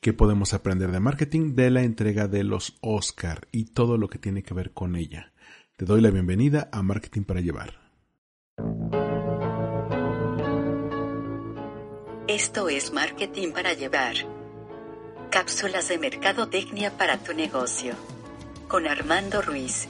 ¿Qué podemos aprender de marketing? De la entrega de los Oscar y todo lo que tiene que ver con ella. Te doy la bienvenida a Marketing para Llevar. Esto es Marketing para Llevar. Cápsulas de mercadotecnia para tu negocio. Con Armando Ruiz.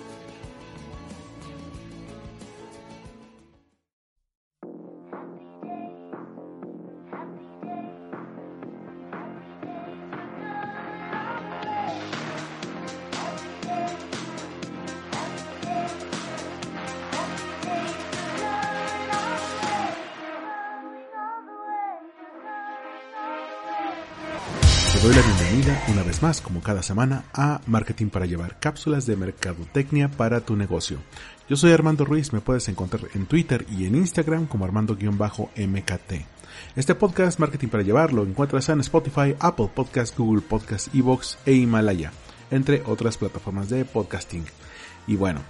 Doy la bienvenida una vez más, como cada semana, a Marketing para Llevar, cápsulas de mercadotecnia para tu negocio. Yo soy Armando Ruiz, me puedes encontrar en Twitter y en Instagram como Armando-MKT. Este podcast Marketing para Llevar lo encuentras en Spotify, Apple Podcast, Google Podcast, Evox e Himalaya, entre otras plataformas de podcasting. Y bueno,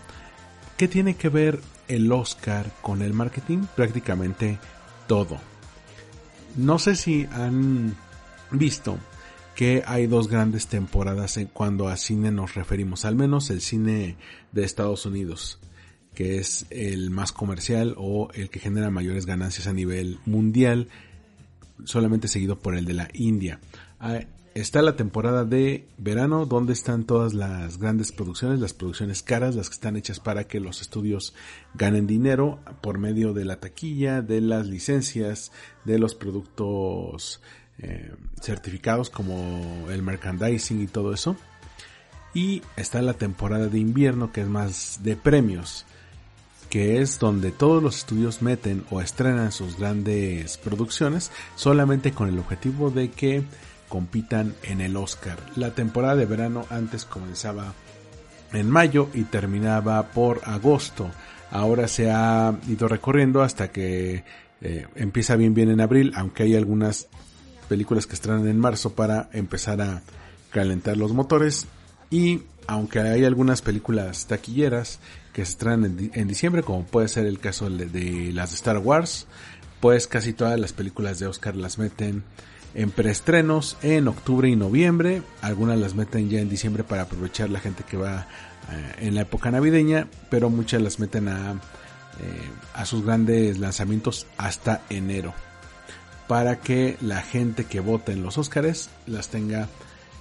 ¿qué tiene que ver el Oscar con el marketing? Prácticamente todo. No sé si han visto que hay dos grandes temporadas en cuando a cine nos referimos, al menos el cine de Estados Unidos, que es el más comercial o el que genera mayores ganancias a nivel mundial, solamente seguido por el de la India. Ah, está la temporada de verano, donde están todas las grandes producciones, las producciones caras, las que están hechas para que los estudios ganen dinero por medio de la taquilla, de las licencias, de los productos eh, certificados como el merchandising y todo eso. Y está la temporada de invierno que es más de premios, que es donde todos los estudios meten o estrenan sus grandes producciones solamente con el objetivo de que compitan en el Oscar. La temporada de verano antes comenzaba en mayo y terminaba por agosto. Ahora se ha ido recorriendo hasta que eh, empieza bien bien en abril, aunque hay algunas películas que estrenan en marzo para empezar a calentar los motores. Y aunque hay algunas películas taquilleras que se estrenan en, diciembre como puede ser el caso de, las de Star Wars pues casi todas las películas de Oscar las meten en preestrenos en octubre y noviembre. Algunas las meten ya en diciembre para aprovechar la gente que va eh, en la época navideña pero muchas las meten a, eh, a sus grandes lanzamientos hasta enero para que la gente que vota en los Óscares las tenga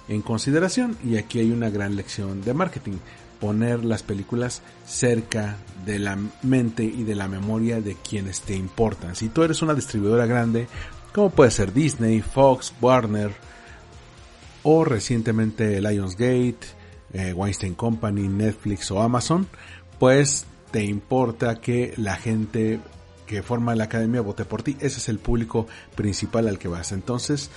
en consideración. Y aquí hay una gran lección de marketing. Poner las películas cerca de la mente y de la memoria de quienes te importan. Si tú eres una distribuidora grande, como puede ser Disney, Fox, Warner, o recientemente Lionsgate, eh, Weinstein Company, Netflix o Amazon, pues te importa que la gente que forma la academia vote por ti. Ese es el público principal al que vas. Entonces,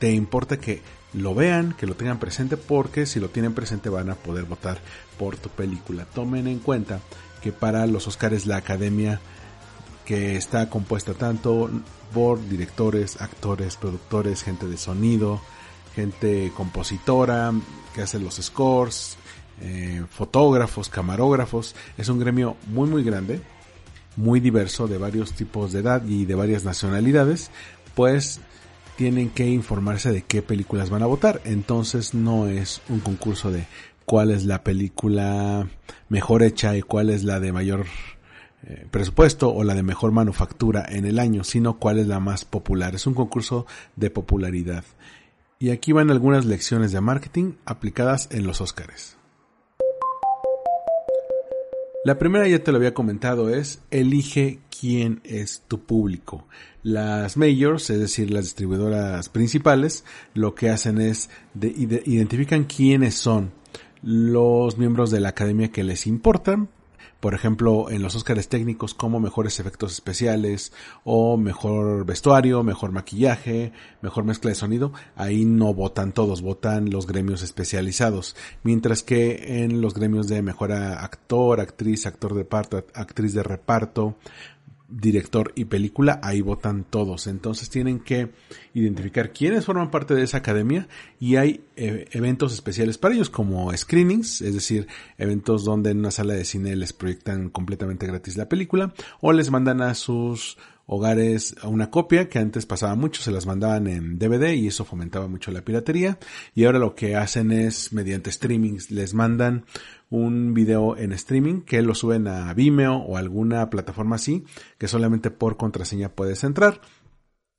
te importa que lo vean, que lo tengan presente, porque si lo tienen presente van a poder votar por tu película. Tomen en cuenta que para los Oscars la academia que está compuesta tanto por directores, actores, productores, gente de sonido, gente compositora, que hace los scores, eh, fotógrafos, camarógrafos, es un gremio muy muy grande muy diverso de varios tipos de edad y de varias nacionalidades, pues tienen que informarse de qué películas van a votar. Entonces no es un concurso de cuál es la película mejor hecha y cuál es la de mayor eh, presupuesto o la de mejor manufactura en el año, sino cuál es la más popular. Es un concurso de popularidad. Y aquí van algunas lecciones de marketing aplicadas en los Óscares. La primera ya te lo había comentado es elige quién es tu público. Las majors, es decir, las distribuidoras principales, lo que hacen es de, identifican quiénes son los miembros de la academia que les importan por ejemplo, en los Óscares técnicos como mejores efectos especiales o mejor vestuario, mejor maquillaje, mejor mezcla de sonido, ahí no votan todos, votan los gremios especializados, mientras que en los gremios de mejor actor, actriz, actor de reparto, actriz de reparto, director y película, ahí votan todos. Entonces tienen que identificar quiénes forman parte de esa academia y hay eh, eventos especiales para ellos como screenings, es decir, eventos donde en una sala de cine les proyectan completamente gratis la película o les mandan a sus hogares una copia que antes pasaba mucho, se las mandaban en DVD y eso fomentaba mucho la piratería y ahora lo que hacen es mediante streamings les mandan un video en streaming que lo suben a Vimeo o alguna plataforma así que solamente por contraseña puedes entrar.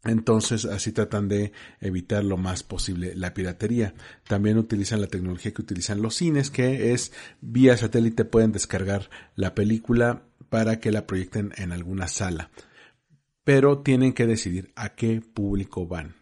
Entonces así tratan de evitar lo más posible la piratería. También utilizan la tecnología que utilizan los cines, que es vía satélite pueden descargar la película para que la proyecten en alguna sala pero tienen que decidir a qué público van.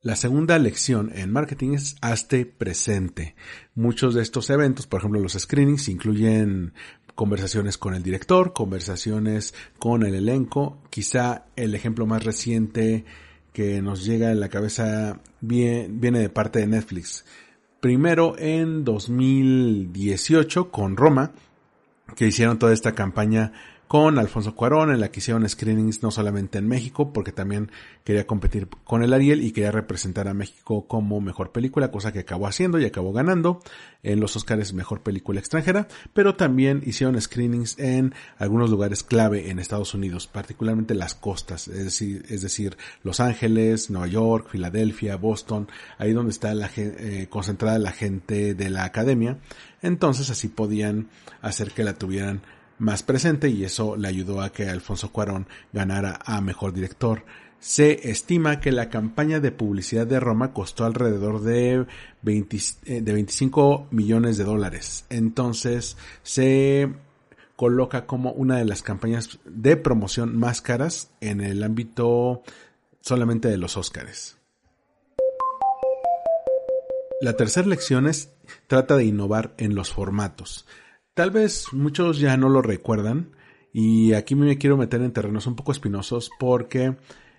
La segunda lección en marketing es hazte presente. Muchos de estos eventos, por ejemplo los screenings, incluyen conversaciones con el director, conversaciones con el elenco. Quizá el ejemplo más reciente que nos llega en la cabeza viene de parte de Netflix. Primero en 2018 con Roma, que hicieron toda esta campaña con Alfonso Cuarón, en la que hicieron screenings no solamente en México, porque también quería competir con el Ariel y quería representar a México como mejor película, cosa que acabó haciendo y acabó ganando en los Oscars Mejor Película Extranjera, pero también hicieron screenings en algunos lugares clave en Estados Unidos, particularmente las costas, es decir, es decir Los Ángeles, Nueva York, Filadelfia, Boston, ahí donde está la, eh, concentrada la gente de la academia, entonces así podían hacer que la tuvieran más presente y eso le ayudó a que Alfonso Cuarón ganara a Mejor Director. Se estima que la campaña de publicidad de Roma costó alrededor de, 20, eh, de 25 millones de dólares. Entonces se coloca como una de las campañas de promoción más caras en el ámbito solamente de los Óscares. La tercera lección es trata de innovar en los formatos. Tal vez muchos ya no lo recuerdan y aquí me quiero meter en terrenos un poco espinosos porque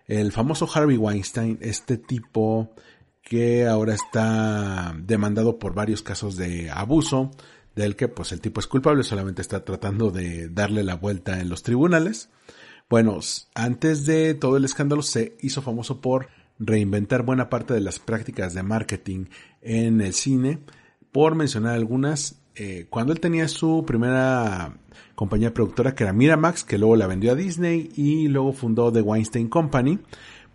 el famoso Harvey Weinstein, este tipo que ahora está demandado por varios casos de abuso, del que pues el tipo es culpable, solamente está tratando de darle la vuelta en los tribunales. Bueno, antes de todo el escándalo se hizo famoso por reinventar buena parte de las prácticas de marketing en el cine, por mencionar algunas, eh, cuando él tenía su primera compañía productora que era Miramax, que luego la vendió a Disney y luego fundó The Weinstein Company,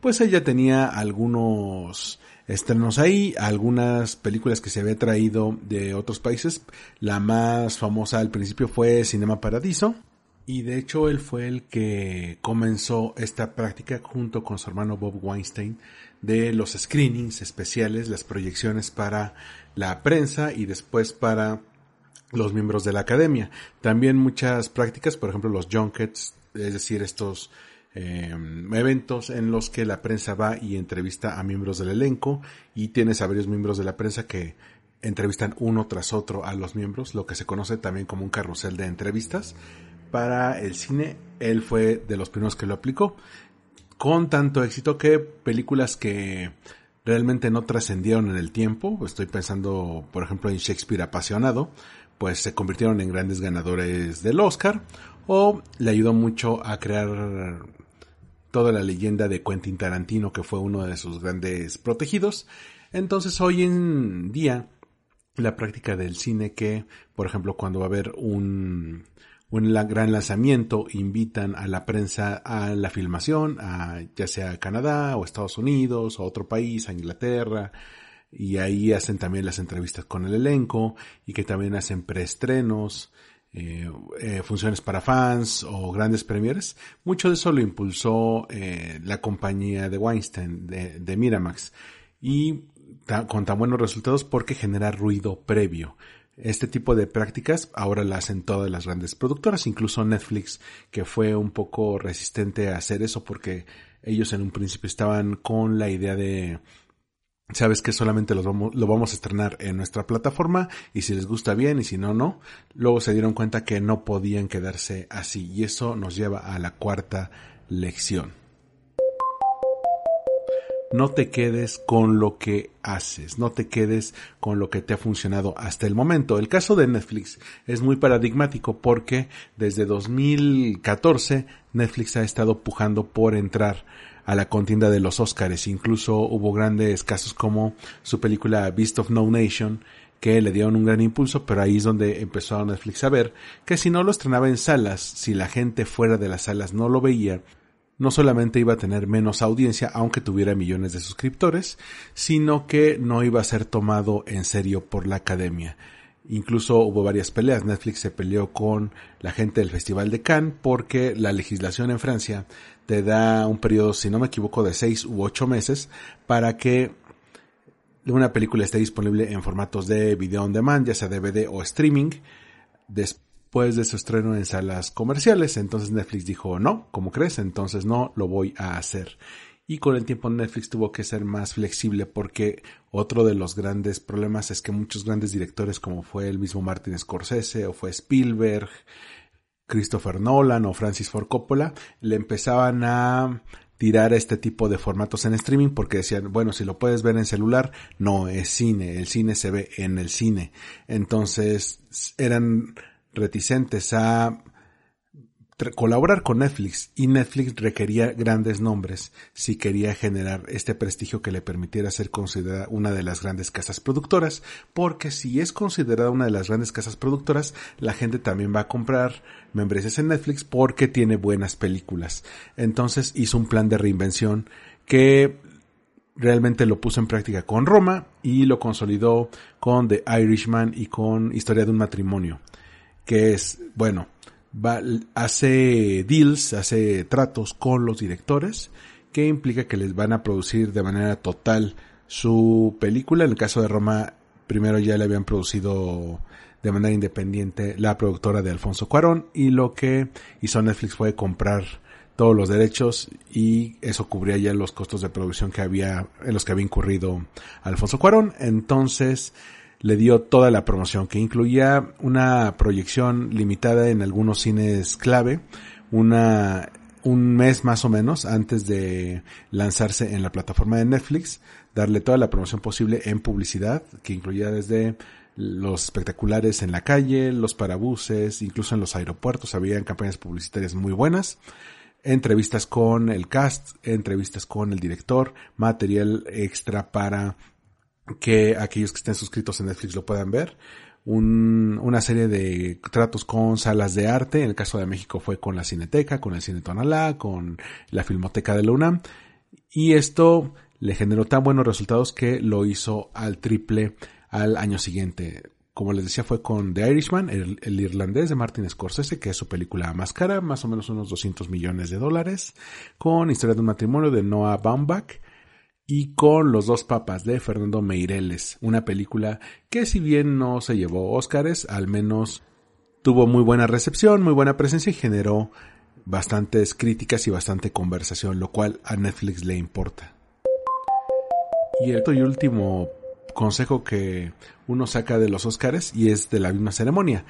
pues ella tenía algunos estrenos ahí, algunas películas que se había traído de otros países. La más famosa al principio fue Cinema Paradiso. Y de hecho él fue el que comenzó esta práctica junto con su hermano Bob Weinstein de los screenings especiales, las proyecciones para la prensa y después para los miembros de la academia. También muchas prácticas, por ejemplo los junkets, es decir, estos eh, eventos en los que la prensa va y entrevista a miembros del elenco y tienes a varios miembros de la prensa que entrevistan uno tras otro a los miembros, lo que se conoce también como un carrusel de entrevistas. Para el cine, él fue de los primeros que lo aplicó, con tanto éxito que películas que realmente no trascendieron en el tiempo, estoy pensando por ejemplo en Shakespeare apasionado, pues se convirtieron en grandes ganadores del Oscar o le ayudó mucho a crear toda la leyenda de Quentin Tarantino que fue uno de sus grandes protegidos. Entonces hoy en día la práctica del cine que, por ejemplo, cuando va a haber un, un gran lanzamiento, invitan a la prensa a la filmación, a ya sea Canadá o Estados Unidos o otro país, a Inglaterra, y ahí hacen también las entrevistas con el elenco y que también hacen preestrenos, eh, eh, funciones para fans o grandes premieres. Mucho de eso lo impulsó eh, la compañía de Weinstein, de, de Miramax, y con tan buenos resultados porque genera ruido previo. Este tipo de prácticas ahora la hacen todas las grandes productoras, incluso Netflix, que fue un poco resistente a hacer eso porque ellos en un principio estaban con la idea de sabes que solamente los vamos, lo vamos a estrenar en nuestra plataforma y si les gusta bien y si no, no. Luego se dieron cuenta que no podían quedarse así y eso nos lleva a la cuarta lección. No te quedes con lo que haces, no te quedes con lo que te ha funcionado hasta el momento. El caso de Netflix es muy paradigmático porque desde 2014 Netflix ha estado pujando por entrar a la contienda de los Oscars. Incluso hubo grandes casos como su película Beast of No Nation, que le dieron un gran impulso, pero ahí es donde empezó Netflix a ver que si no lo estrenaba en salas, si la gente fuera de las salas no lo veía, no solamente iba a tener menos audiencia, aunque tuviera millones de suscriptores, sino que no iba a ser tomado en serio por la academia. Incluso hubo varias peleas. Netflix se peleó con la gente del Festival de Cannes porque la legislación en Francia te da un periodo, si no me equivoco, de seis u ocho meses para que una película esté disponible en formatos de video on demand, ya sea DVD o streaming, de su estreno en salas comerciales. Entonces Netflix dijo, no, ¿cómo crees? Entonces no lo voy a hacer. Y con el tiempo Netflix tuvo que ser más flexible porque otro de los grandes problemas es que muchos grandes directores como fue el mismo Martin Scorsese o fue Spielberg, Christopher Nolan o Francis Ford Coppola le empezaban a tirar este tipo de formatos en streaming porque decían, bueno, si lo puedes ver en celular, no es cine, el cine se ve en el cine. Entonces eran reticentes a colaborar con Netflix y Netflix requería grandes nombres si quería generar este prestigio que le permitiera ser considerada una de las grandes casas productoras, porque si es considerada una de las grandes casas productoras, la gente también va a comprar membresías en Netflix porque tiene buenas películas. Entonces hizo un plan de reinvención que realmente lo puso en práctica con Roma y lo consolidó con The Irishman y con Historia de un matrimonio, que es, bueno, hace deals, hace tratos con los directores, que implica que les van a producir de manera total su película. En el caso de Roma, primero ya le habían producido de manera independiente la productora de Alfonso Cuarón y lo que hizo Netflix fue comprar todos los derechos y eso cubría ya los costos de producción que había en los que había incurrido Alfonso Cuarón. Entonces, le dio toda la promoción, que incluía una proyección limitada en algunos cines clave, una, un mes más o menos antes de lanzarse en la plataforma de Netflix, darle toda la promoción posible en publicidad, que incluía desde los espectaculares en la calle, los parabuses, incluso en los aeropuertos, había campañas publicitarias muy buenas entrevistas con el cast, entrevistas con el director, material extra para que aquellos que estén suscritos en Netflix lo puedan ver. Un, una serie de tratos con salas de arte, en el caso de México fue con la Cineteca, con el Cine Tonalá, con la Filmoteca de la UNAM, y esto le generó tan buenos resultados que lo hizo al triple al año siguiente. Como les decía, fue con The Irishman, el, el, irlandés de Martin Scorsese, que es su película más cara, más o menos unos 200 millones de dólares, con Historia de un matrimonio de Noah Baumbach, y con Los dos papas de Fernando Meireles, una película que si bien no se llevó Óscares, al menos tuvo muy buena recepción, muy buena presencia y generó bastantes críticas y bastante conversación, lo cual a Netflix le importa. Y el y último consejo que uno saca de los Óscares y es de la misma ceremonia.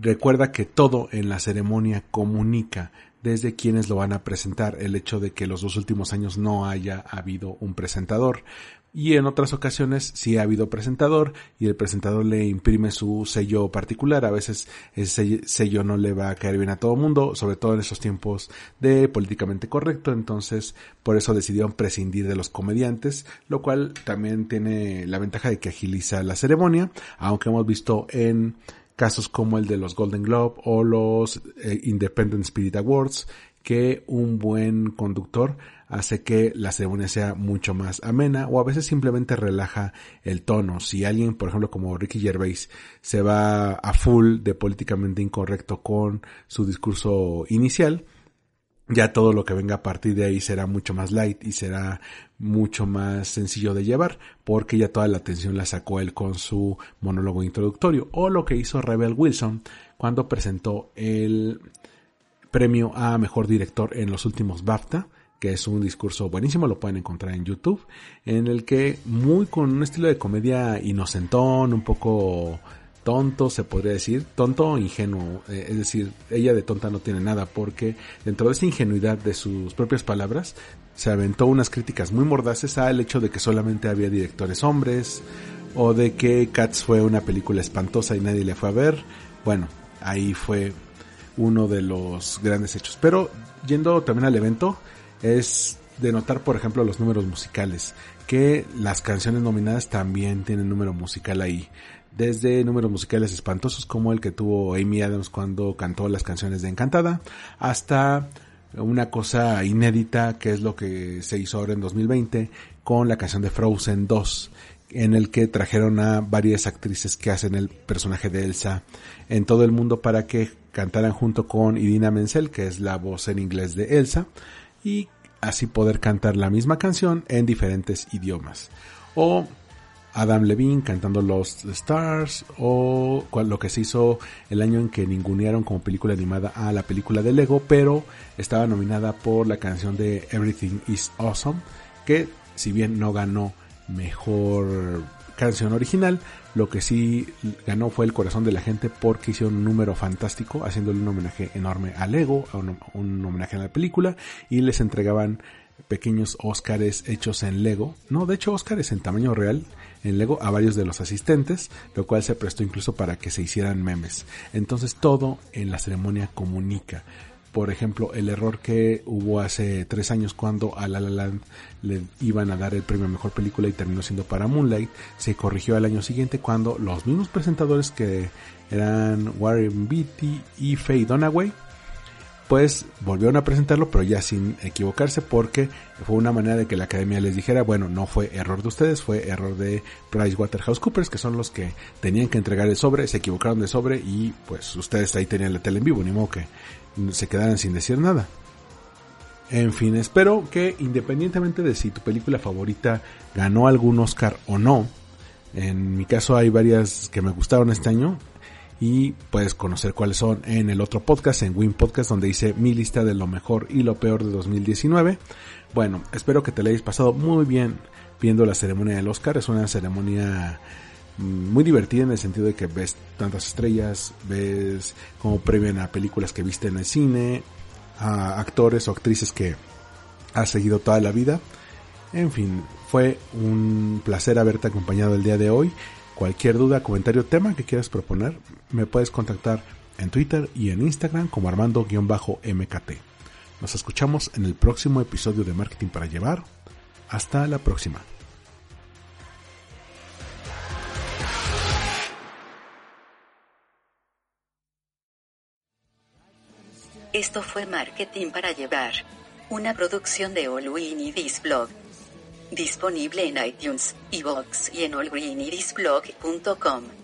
Recuerda que todo en la ceremonia comunica desde quienes lo van a presentar, el hecho de que los dos últimos años no haya habido un presentador. Y en otras ocasiones sí ha habido presentador y el presentador le imprime su sello particular. A veces ese sello no le va a caer bien a todo mundo, sobre todo en estos tiempos de políticamente correcto. Entonces, por eso decidieron prescindir de los comediantes, lo cual también tiene la ventaja de que agiliza la ceremonia, aunque hemos visto en casos como el de los Golden Globe o los eh, Independent Spirit Awards, que un buen conductor hace que la ceremonia sea mucho más amena o a veces simplemente relaja el tono. Si alguien, por ejemplo, como Ricky Gervais, se va a full de políticamente incorrecto con su discurso inicial, ya todo lo que venga a partir de ahí será mucho más light y será mucho más sencillo de llevar porque ya toda la atención la sacó él con su monólogo introductorio o lo que hizo Rebel Wilson cuando presentó el premio a mejor director en los últimos BAFTA que es un discurso buenísimo, lo pueden encontrar en YouTube, en el que muy con un estilo de comedia inocentón, un poco tonto, se podría decir, tonto ingenuo, eh, es decir, ella de tonta no tiene nada, porque dentro de esa ingenuidad de sus propias palabras, se aventó unas críticas muy mordaces al hecho de que solamente había directores hombres, o de que Cats fue una película espantosa y nadie le fue a ver. Bueno, ahí fue uno de los grandes hechos. Pero yendo también al evento, es de notar, por ejemplo, los números musicales, que las canciones nominadas también tienen número musical ahí desde números musicales espantosos como el que tuvo Amy Adams cuando cantó las canciones de Encantada, hasta una cosa inédita que es lo que se hizo ahora en 2020 con la canción de Frozen 2 en el que trajeron a varias actrices que hacen el personaje de Elsa en todo el mundo para que cantaran junto con Idina Menzel, que es la voz en inglés de Elsa, y así poder cantar la misma canción en diferentes idiomas. O Adam Levine cantando Lost Stars o lo que se hizo el año en que ningunearon como película animada a la película de Lego, pero estaba nominada por la canción de Everything is Awesome, que si bien no ganó mejor canción original, lo que sí ganó fue el corazón de la gente porque hicieron un número fantástico, haciéndole un homenaje enorme a Lego, un, un homenaje a la película, y les entregaban pequeños Óscares hechos en Lego. No, de hecho Óscares en tamaño real en Lego a varios de los asistentes, lo cual se prestó incluso para que se hicieran memes. Entonces todo en la ceremonia comunica. Por ejemplo, el error que hubo hace tres años cuando a La La Land le iban a dar el premio a mejor película y terminó siendo para Moonlight, se corrigió al año siguiente cuando los mismos presentadores que eran Warren Beatty y Faye Dunaway pues volvieron a presentarlo, pero ya sin equivocarse, porque fue una manera de que la academia les dijera, bueno, no fue error de ustedes, fue error de PricewaterhouseCoopers, que son los que tenían que entregar el sobre, se equivocaron de sobre y pues ustedes ahí tenían la tele en vivo, ni modo que se quedaran sin decir nada. En fin, espero que independientemente de si tu película favorita ganó algún Oscar o no, en mi caso hay varias que me gustaron este año, y puedes conocer cuáles son en el otro podcast, en Win Podcast, donde hice mi lista de lo mejor y lo peor de 2019. Bueno, espero que te la hayas pasado muy bien viendo la ceremonia del Oscar. Es una ceremonia mm, muy divertida en el sentido de que ves tantas estrellas, ves cómo premian a películas que viste en el cine, a actores o actrices que has seguido toda la vida. En fin, fue un placer haberte acompañado el día de hoy. Cualquier duda, comentario, tema que quieras proponer, me puedes contactar en Twitter y en Instagram como Armando-MKT. Nos escuchamos en el próximo episodio de Marketing para Llevar. Hasta la próxima. Esto fue Marketing para Llevar, una producción de All We Blog. Disponible en iTunes, iVoox y en allgreenirisblog.com.